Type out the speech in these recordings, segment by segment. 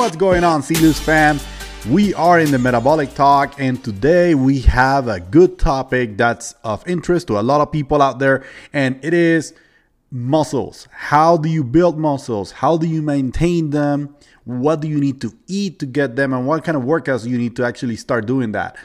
What's going on, Zelus fam? We are in the Metabolic Talk, and today we have a good topic that's of interest to a lot of people out there, and it is muscles. How do you build muscles? How do you maintain them? What do you need to eat to get them? And what kind of workouts you need to actually start doing that?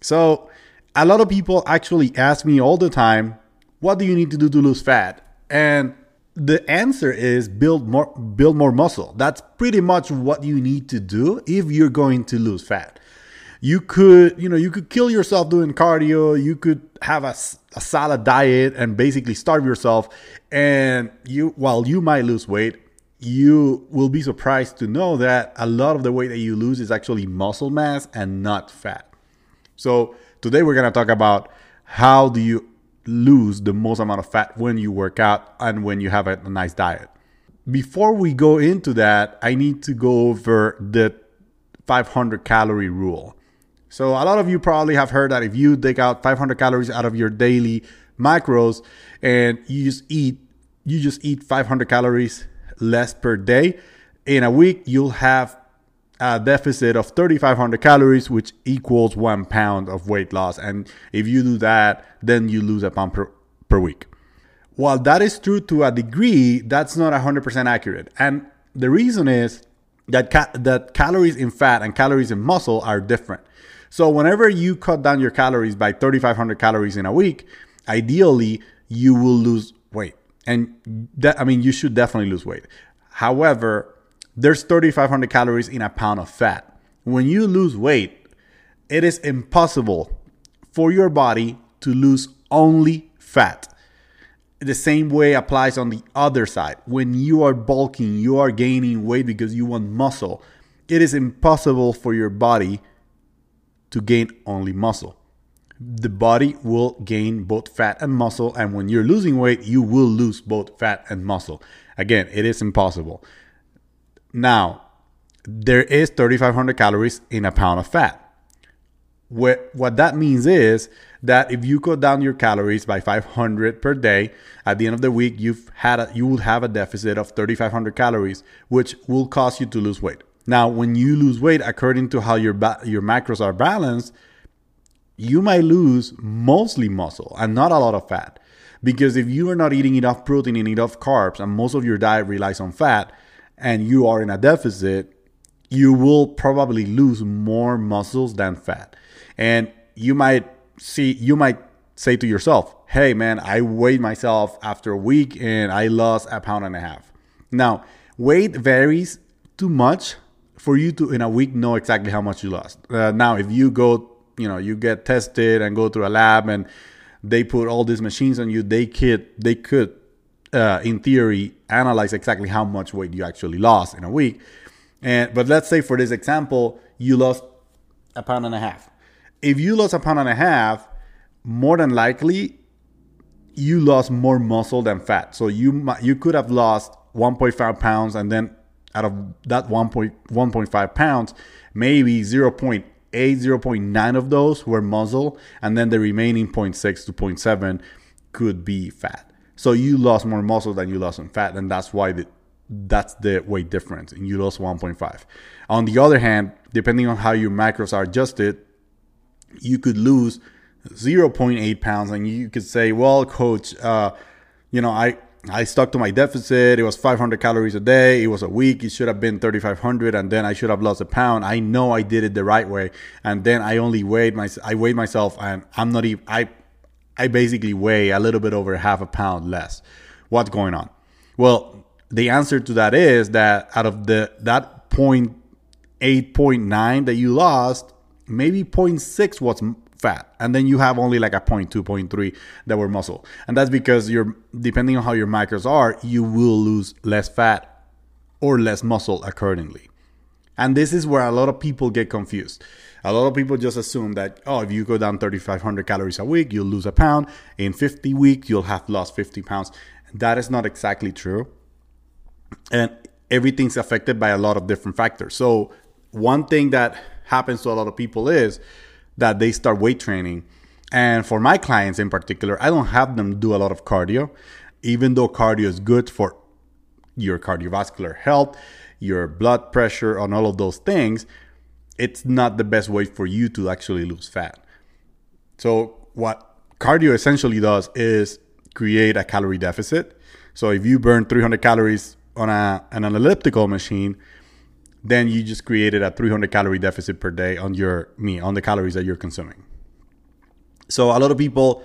So, a lot of people actually ask me all the time, what do you need to do to lose fat? And the answer is build more build more muscle. That's pretty much what you need to do if you're going to lose fat. You could, you know, you could kill yourself doing cardio, you could have a, a salad diet and basically starve yourself and you while you might lose weight, you will be surprised to know that a lot of the weight that you lose is actually muscle mass and not fat. So, today we're going to talk about how do you lose the most amount of fat when you work out and when you have a, a nice diet. Before we go into that, I need to go over the 500 calorie rule. So, a lot of you probably have heard that if you take out 500 calories out of your daily macros and you just eat you just eat 500 calories less per day in a week you'll have a deficit of 3,500 calories, which equals one pound of weight loss. And if you do that, then you lose a pound per, per week. While that is true to a degree, that's not 100% accurate. And the reason is that, ca- that calories in fat and calories in muscle are different. So, whenever you cut down your calories by 3,500 calories in a week, ideally you will lose weight. And that, I mean, you should definitely lose weight. However, there's 3,500 calories in a pound of fat. When you lose weight, it is impossible for your body to lose only fat. The same way applies on the other side. When you are bulking, you are gaining weight because you want muscle. It is impossible for your body to gain only muscle. The body will gain both fat and muscle, and when you're losing weight, you will lose both fat and muscle. Again, it is impossible. Now, there is 3,500 calories in a pound of fat. What, that means is that if you cut down your calories by 500 per day, at the end of the week, you've had a, you will have a deficit of 3,500 calories, which will cause you to lose weight. Now, when you lose weight, according to how your ba- your macros are balanced, you might lose mostly muscle and not a lot of fat. Because if you are not eating enough protein and enough carbs, and most of your diet relies on fat, and you are in a deficit, you will probably lose more muscles than fat. And you might see, you might say to yourself, hey man, I weighed myself after a week and I lost a pound and a half. Now, weight varies too much for you to in a week know exactly how much you lost. Uh, now, if you go, you know, you get tested and go through a lab and they put all these machines on you, they could they could uh, in theory, analyze exactly how much weight you actually lost in a week. And but let's say for this example, you lost a pound and a half. If you lost a pound and a half, more than likely you lost more muscle than fat. So you you could have lost 1.5 pounds, and then out of that 1.1.5 pounds, maybe 0.8, 0.9 of those were muscle, and then the remaining 0.6 to 0.7 could be fat. So you lost more muscle than you lost in fat, and that's why the, that's the weight difference, and you lost 1.5. On the other hand, depending on how your macros are adjusted, you could lose 0.8 pounds, and you could say, "Well, coach, uh, you know, I I stuck to my deficit. It was 500 calories a day. It was a week. It should have been 3,500, and then I should have lost a pound. I know I did it the right way, and then I only weighed my I weighed myself, and I'm not even I I basically weigh a little bit over half a pound less. What's going on? Well, the answer to that is that out of the that point eight point nine that you lost, maybe 0.6 was fat, and then you have only like a 0.2, 0.3 that were muscle, and that's because you're depending on how your macros are, you will lose less fat or less muscle accordingly. And this is where a lot of people get confused. A lot of people just assume that, oh, if you go down 3,500 calories a week, you'll lose a pound. In 50 weeks, you'll have lost 50 pounds. That is not exactly true. And everything's affected by a lot of different factors. So, one thing that happens to a lot of people is that they start weight training. And for my clients in particular, I don't have them do a lot of cardio, even though cardio is good for your cardiovascular health your blood pressure, on all of those things, it's not the best way for you to actually lose fat. So, what cardio essentially does is create a calorie deficit. So, if you burn 300 calories on, a, an elliptical machine, then you just created a 300 calorie deficit per day on your me on the calories that you're consuming. So a lot of people,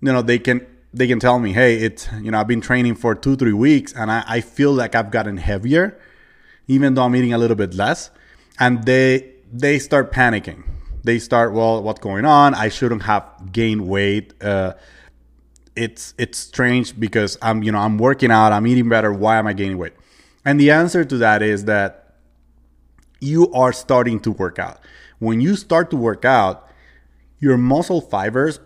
you know, they can they can tell me, hey, it's you know, I've been training for two three weeks and I, I feel like I've gotten heavier, even though I'm eating a little bit less, and they they start panicking. They start, well, what's going on? I shouldn't have gained weight. Uh, it's it's strange because I'm you know I'm working out, I'm eating better. Why am I gaining weight? And the answer to that is that you are starting to work out. When you start to work out, your muscle fibers,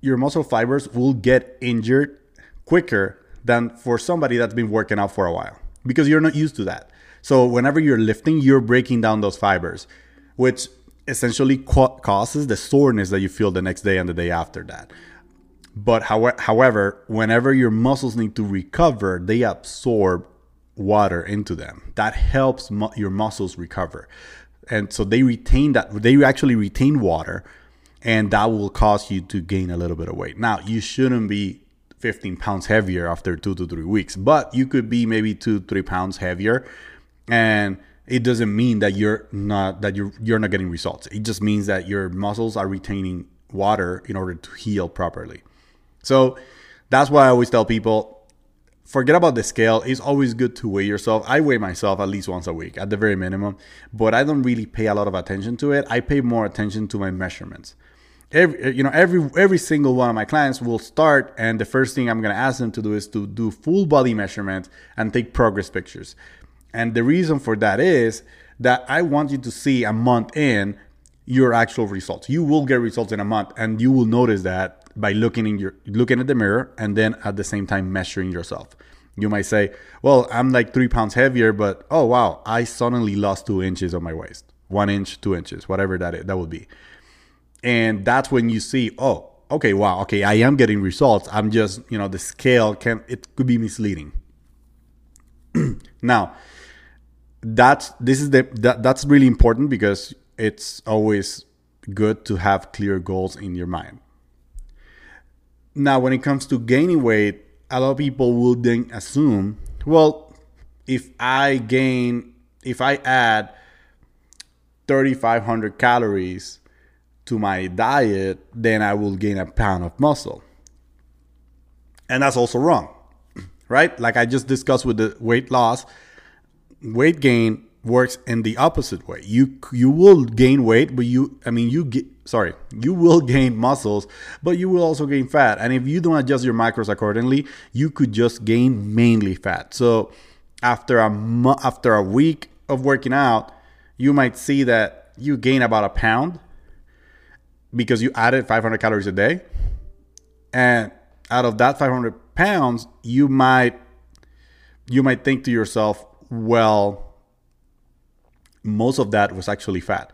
your muscle fibers will get injured quicker than for somebody that's been working out for a while because you're not used to that. So whenever you're lifting, you're breaking down those fibers, which essentially causes the soreness that you feel the next day and the day after that. But however, whenever your muscles need to recover, they absorb water into them. That helps mu- your muscles recover. And so they retain that, they actually retain water, and that will cause you to gain a little bit of weight. Now, you shouldn't be 15 pounds heavier after two to three weeks, but you could be maybe two, three pounds heavier. And it doesn't mean that you're not that you're you're not getting results. It just means that your muscles are retaining water in order to heal properly. So that's why I always tell people forget about the scale. It's always good to weigh yourself. I weigh myself at least once a week at the very minimum, but I don't really pay a lot of attention to it. I pay more attention to my measurements. Every, you know, every every single one of my clients will start, and the first thing I'm going to ask them to do is to do full body measurements and take progress pictures. And the reason for that is that I want you to see a month in your actual results. You will get results in a month, and you will notice that by looking in your looking at the mirror and then at the same time measuring yourself. You might say, "Well, I'm like three pounds heavier, but oh wow, I suddenly lost two inches on my waist, one inch, two inches, whatever that is, that would be." And that's when you see, oh, okay, wow, okay, I am getting results. I'm just, you know, the scale can it could be misleading. now, that's this is the that, that's really important because it's always good to have clear goals in your mind now, when it comes to gaining weight, a lot of people will then assume, well, if I gain, if I add 3,500 calories to my diet, then I will gain a pound of muscle. And that's also wrong, right? Like I just discussed with the weight loss, weight gain works in the opposite way. You you will gain weight, but you I mean you get sorry, you will gain muscles, but you will also gain fat. And if you don't adjust your macros accordingly, you could just gain mainly fat. So after a mo- after a week of working out, you might see that you gain about a pound because you added 500 calories a day. And out of that 500 pounds, you might you might think to yourself, well, most of that was actually fat.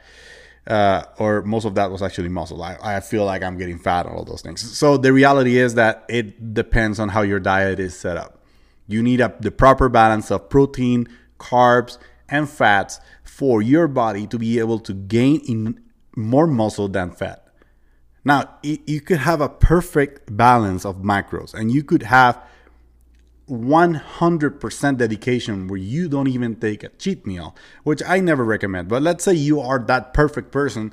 Uh, or most of that was actually muscle. I, I feel like I'm getting fat on all those things. So the reality is that it depends on how your diet is set up. You need a, the proper balance of protein, carbs, and fats for your body to be able to gain in more muscle than fat. Now, you could have a perfect balance of macros and you could have 100% dedication where you don't even take a cheat meal, which I never recommend. But let's say you are that perfect person,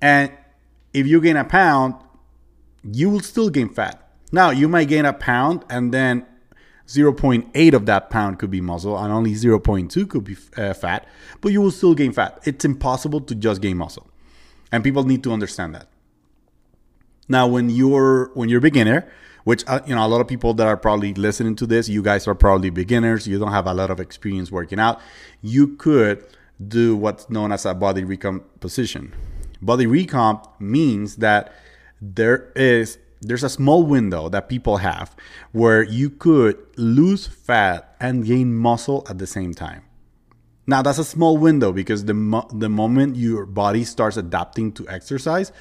and if you gain a pound, you will still gain fat. Now, you might gain a pound, and then 0.8 of that pound could be muscle, and only 0.2 could be uh, fat, but you will still gain fat. It's impossible to just gain muscle, and people need to understand that. Now, when you're when you're a beginner, which uh, you know a lot of people that are probably listening to this you guys are probably beginners. You don't have a lot of experience working out. You could do what's known as a body recomposition. Body recomp means that there is there's a small window that people have where you could lose fat and gain muscle at the same time. Now that's a small window because the mo- the moment your body starts adapting to exercise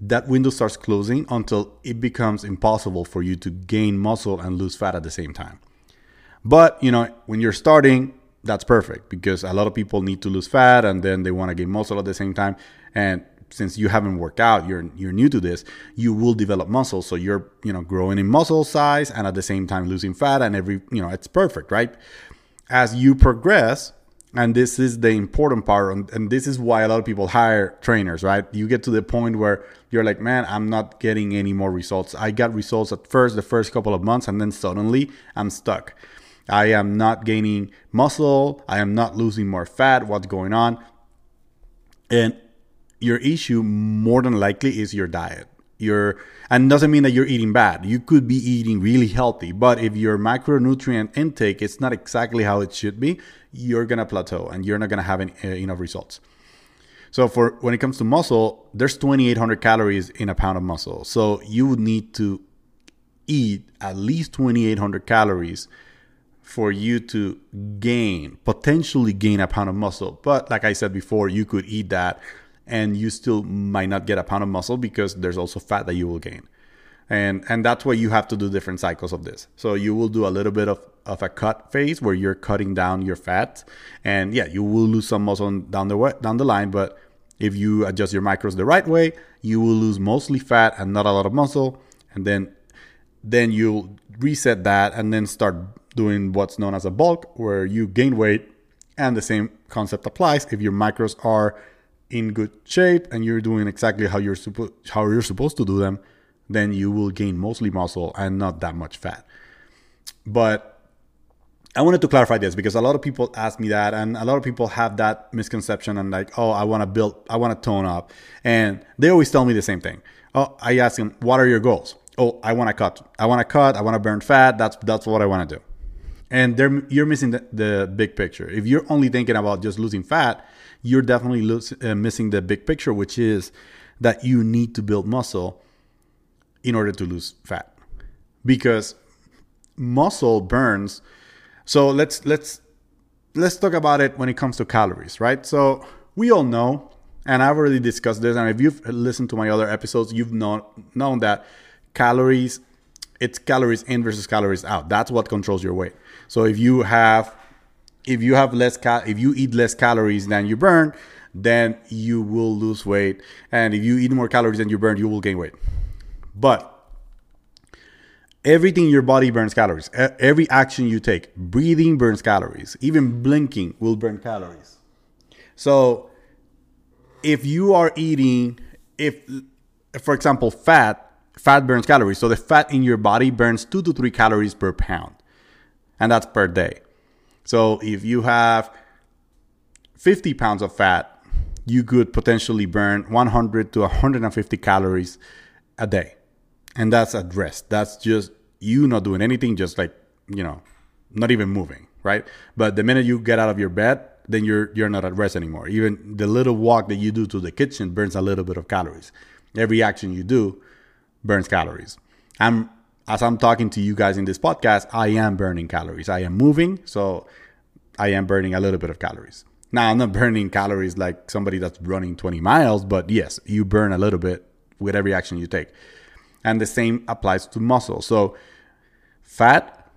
that window starts closing until it becomes impossible for you to gain muscle and lose fat at the same time. But, you know, when you're starting, that's perfect because a lot of people need to lose fat and then they want to gain muscle at the same time. And since you haven't worked out, you're you're new to this, you will develop muscle. So you're you know growing in muscle size and at the same time losing fat and every you know it's perfect, right? As you progress, and this is the important part and this is why a lot of people hire trainers right? You get to the point where you're like man i'm not getting any more results. I got results at first the first couple of months and then suddenly i'm stuck. I am not gaining muscle. I am not losing more fat. What's going on? And your issue more than likely is your diet. Your and doesn't mean that you're eating bad. You could be eating really healthy but if your macronutrient intake is not exactly how it should be you're gonna plateau and you're not gonna have any, uh, enough results so for when it comes to muscle there's 2800 calories in a pound of muscle so you would need to eat at least 2800 calories for you to gain potentially gain a pound of muscle but like i said before you could eat that and you still might not get a pound of muscle because there's also fat that you will gain. And and that's why you have to do different cycles of this. So you will do a little bit of, of a cut phase where you're cutting down your fat. And yeah, you will lose some muscle down the way, down the line, but if you adjust your macros the right way, you will lose mostly fat and not a lot of muscle. And then then you'll reset that and then start doing what's known as a bulk where you gain weight and the same concept applies if your macros are in good shape and you're doing exactly how you're supposed how you're supposed to do them, then you will gain mostly muscle and not that much fat. But I wanted to clarify this because a lot of people ask me that, and a lot of people have that misconception and like, oh, I want to build, I want to tone up, and they always tell me the same thing. Oh, I ask them, what are your goals? Oh, I want to cut. I want to cut. I want to burn fat. That's that's what I want to do. And you're missing the, the big picture. If you're only thinking about just losing fat, you're definitely lose, uh, missing the big picture, which is that you need to build muscle in order to lose fat because muscle burns so let's let's let's talk about it when it comes to calories right so we all know and i've already discussed this and if you've listened to my other episodes you've known known that calories it's calories in versus calories out that's what controls your weight so if you have if you have less cal- if you eat less calories than you burn, then you will lose weight. And if you eat more calories than you burn, you will gain weight. But everything in your body burns calories. Every action you take, breathing burns calories. Even blinking will burn calories. So if you are eating, if for example, fat, fat burns calories. So the fat in your body burns two to three calories per pound, and that's per day. So if you have 50 pounds of fat, you could potentially burn 100 to 150 calories a day. And that's at rest. That's just you not doing anything, just like, you know, not even moving, right? But the minute you get out of your bed, then you're you're not at rest anymore. Even the little walk that you do to the kitchen burns a little bit of calories. Every action you do burns calories. I'm as I'm talking to you guys in this podcast, I am burning calories. I am moving, so I am burning a little bit of calories. Now, I'm not burning calories like somebody that's running 20 miles, but yes, you burn a little bit with every action you take. And the same applies to muscle. So, fat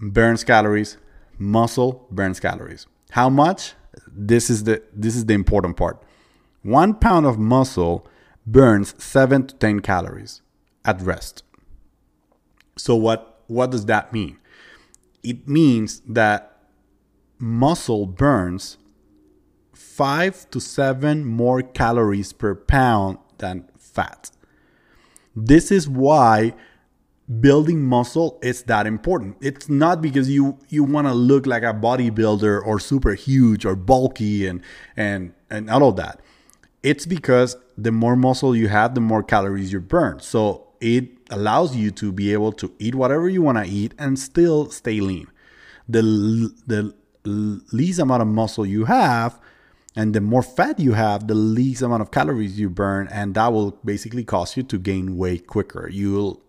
burns calories, muscle burns calories. How much? This is the this is the important part. 1 pound of muscle burns 7 to 10 calories at rest. So what what does that mean? It means that muscle burns 5 to 7 more calories per pound than fat. This is why building muscle is that important. It's not because you you want to look like a bodybuilder or super huge or bulky and and and all of that. It's because the more muscle you have, the more calories you burn. So it allows you to be able to eat whatever you want to eat and still stay lean. The, the least amount of muscle you have and the more fat you have, the least amount of calories you burn, and that will basically cause you to gain weight quicker. You'll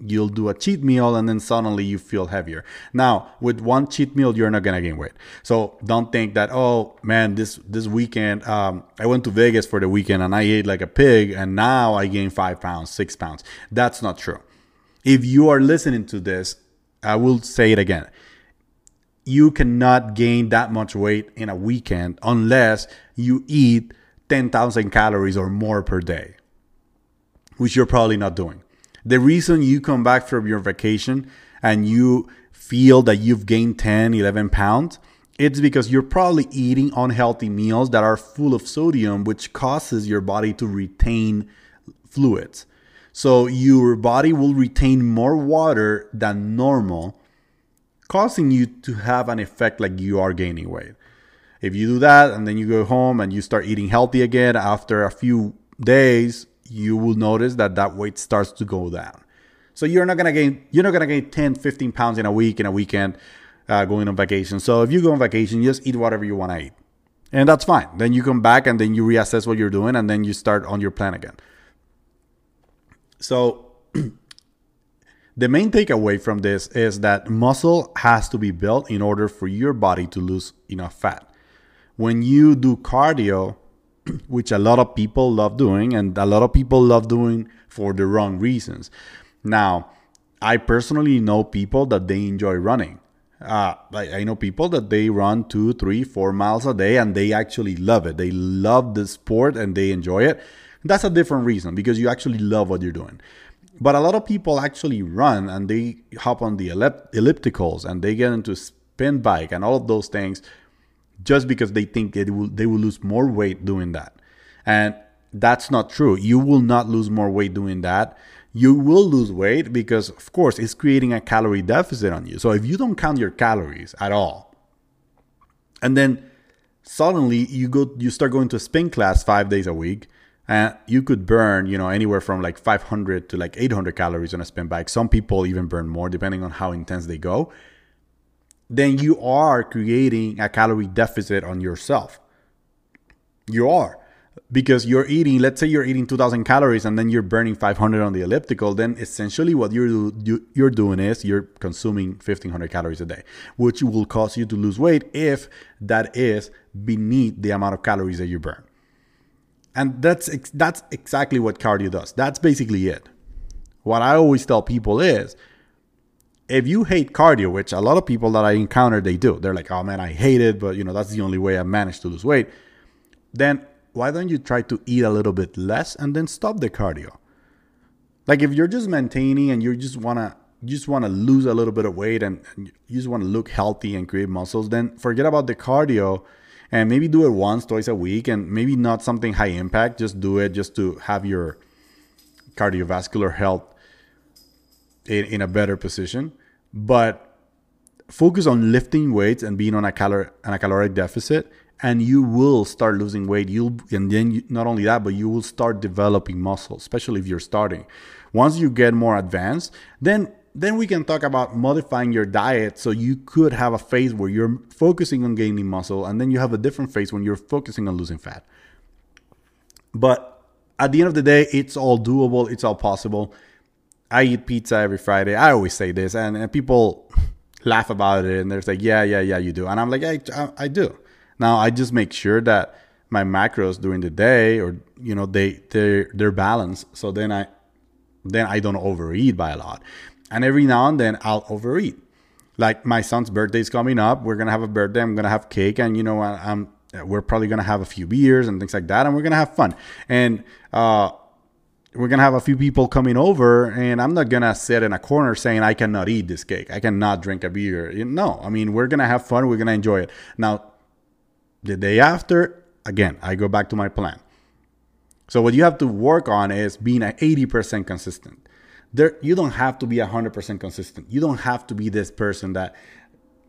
you'll do a cheat meal and then suddenly you feel heavier. Now, with one cheat meal, you're not gonna gain weight. So don't think that oh man, this this weekend um, I went to Vegas for the weekend and I ate like a pig and now I gained five pounds, six pounds. That's not true. If you are listening to this, I will say it again. You cannot gain that much weight in a weekend unless you eat 10,000 calories or more per day, which you're probably not doing. The reason you come back from your vacation and you feel that you've gained 10, 11 pounds, it's because you're probably eating unhealthy meals that are full of sodium, which causes your body to retain fluids. So your body will retain more water than normal, causing you to have an effect like you are gaining weight. If you do that and then you go home and you start eating healthy again after a few days, you will notice that that weight starts to go down. So you're not gonna gain you're not gonna gain 10, 15 pounds in a week in a weekend uh, going on vacation. So if you go on vacation, you just eat whatever you want to eat, and that's fine. Then you come back and then you reassess what you're doing, and then you start on your plan again. So, the main takeaway from this is that muscle has to be built in order for your body to lose enough fat. When you do cardio, which a lot of people love doing, and a lot of people love doing for the wrong reasons. Now, I personally know people that they enjoy running. Uh, I, I know people that they run two, three, four miles a day and they actually love it. They love the sport and they enjoy it. That's a different reason because you actually love what you're doing. But a lot of people actually run and they hop on the ellip- ellipticals and they get into spin bike and all of those things just because they think it will, they will lose more weight doing that. And that's not true. You will not lose more weight doing that. You will lose weight because, of course, it's creating a calorie deficit on you. So if you don't count your calories at all, and then suddenly you go, you start going to spin class five days a week, and you could burn you know anywhere from like 500 to like 800 calories on a spin bike. Some people even burn more depending on how intense they go. Then you are creating a calorie deficit on yourself. You are. Because you're eating let's say you're eating 2000 calories and then you're burning 500 on the elliptical then essentially what you're you're doing is you're consuming 1500 calories a day which will cause you to lose weight if that is beneath the amount of calories that you burn and that's that's exactly what cardio does. That's basically it. What I always tell people is if you hate cardio, which a lot of people that I encounter they do. They're like, "Oh man, I hate it, but you know, that's the only way I managed to lose weight." Then why don't you try to eat a little bit less and then stop the cardio? Like if you're just maintaining and you just want to you just want to lose a little bit of weight and, and you just want to look healthy and create muscles, then forget about the cardio and maybe do it once, twice a week, and maybe not something high impact. Just do it just to have your cardiovascular health in, in a better position. But focus on lifting weights and being on a calor on a caloric deficit, and you will start losing weight. You'll and then you, not only that, but you will start developing muscle, especially if you're starting. Once you get more advanced, then then we can talk about modifying your diet so you could have a phase where you're focusing on gaining muscle and then you have a different phase when you're focusing on losing fat. But at the end of the day, it's all doable, it's all possible. I eat pizza every Friday. I always say this, and, and people laugh about it and they're like, yeah, yeah, yeah, you do. And I'm like, I, I, I do. Now, I just make sure that my macros during the day or, you know, they, they're, they're balanced. So then I, then I don't overeat by a lot. And every now and then I'll overeat. Like my son's birthday is coming up. We're gonna have a birthday. I'm gonna have cake, and you know, I'm we're probably gonna have a few beers and things like that, and we're gonna have fun. And uh, we're gonna have a few people coming over, and I'm not gonna sit in a corner saying I cannot eat this cake. I cannot drink a beer. No, I mean we're gonna have fun. We're gonna enjoy it. Now, the day after, again, I go back to my plan. So what you have to work on is being at 80% consistent there you don't have to be 100% consistent. You don't have to be this person that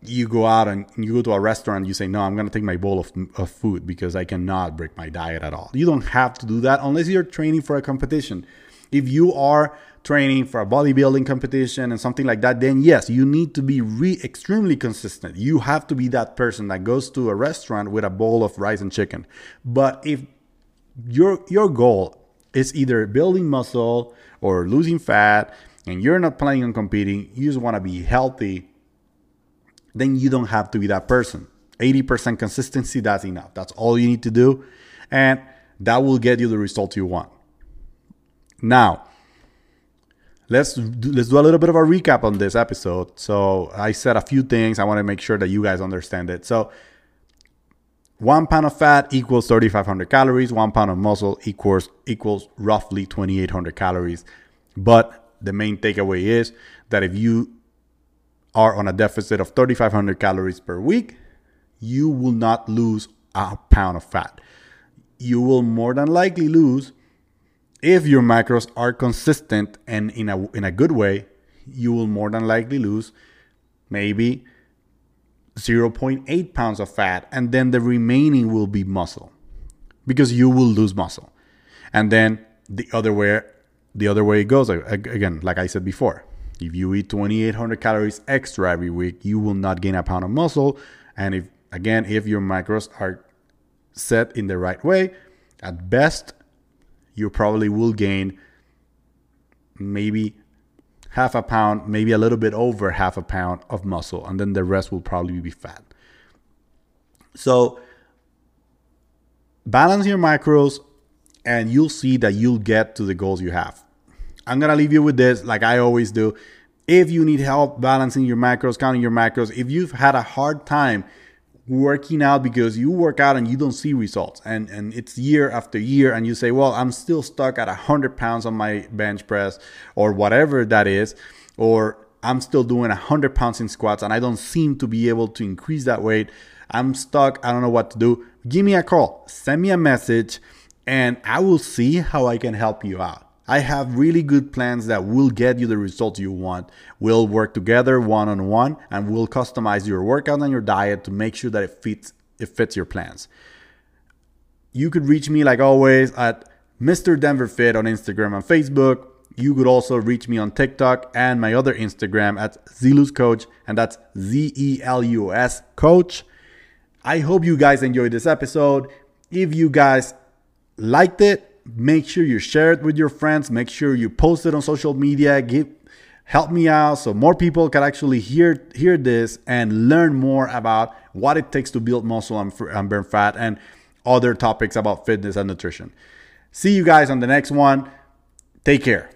you go out and you go to a restaurant and you say no i'm going to take my bowl of, of food because i cannot break my diet at all. You don't have to do that unless you're training for a competition. If you are training for a bodybuilding competition and something like that then yes you need to be re- extremely consistent. You have to be that person that goes to a restaurant with a bowl of rice and chicken. But if your your goal is either building muscle or losing fat and you're not planning on competing, you just want to be healthy, then you don't have to be that person. 80% consistency, that's enough. That's all you need to do. And that will get you the result you want. Now, let's let's do a little bit of a recap on this episode. So I said a few things. I want to make sure that you guys understand it. So one pound of fat equals 3,500 calories. One pound of muscle equals equals roughly 2,800 calories. But the main takeaway is that if you are on a deficit of 3,500 calories per week, you will not lose a pound of fat. You will more than likely lose if your macros are consistent and in a in a good way, you will more than likely lose maybe 0.8 pounds of fat and then the remaining will be muscle because you will lose muscle. And then the other way the other way it goes again like I said before. If you eat 2800 calories extra every week, you will not gain a pound of muscle and if again if your macros are set in the right way, at best you probably will gain maybe half a pound, maybe a little bit over half a pound of muscle, and then the rest will probably be fat. So, balance your macros, and you'll see that you'll get to the goals you have. I'm gonna leave you with this, like I always do. If you need help balancing your macros, counting your macros, if you've had a hard time working out because you work out and you don't see results. And and it's year after year and you say well i'm still stuck at 100 pounds on my bench press or whatever that is or i'm still doing 100 pounds in squats and i don't seem to be able to increase that weight. I'm stuck. I don't know what to do. Give me a call. Send me a message and i will see how i can help you out I have really good plans that will get you the results you want. We'll work together one on one and we'll customize your workout and your diet to make sure that it fits it fits your plans. You could reach me like always at Mr. Denver Fit on Instagram and Facebook. You could also reach me on TikTok and my other Instagram at Zelus Coach, and that's Z E L U S Coach. I hope you guys enjoyed this episode. If you guys liked it, make sure you share it with your friends. Make sure you post it on social media. Give help me out so more people can actually hear hear this and learn more about what it takes to build muscle and, and burn fat and other topics about fitness and nutrition. See you guys on the next one. Take care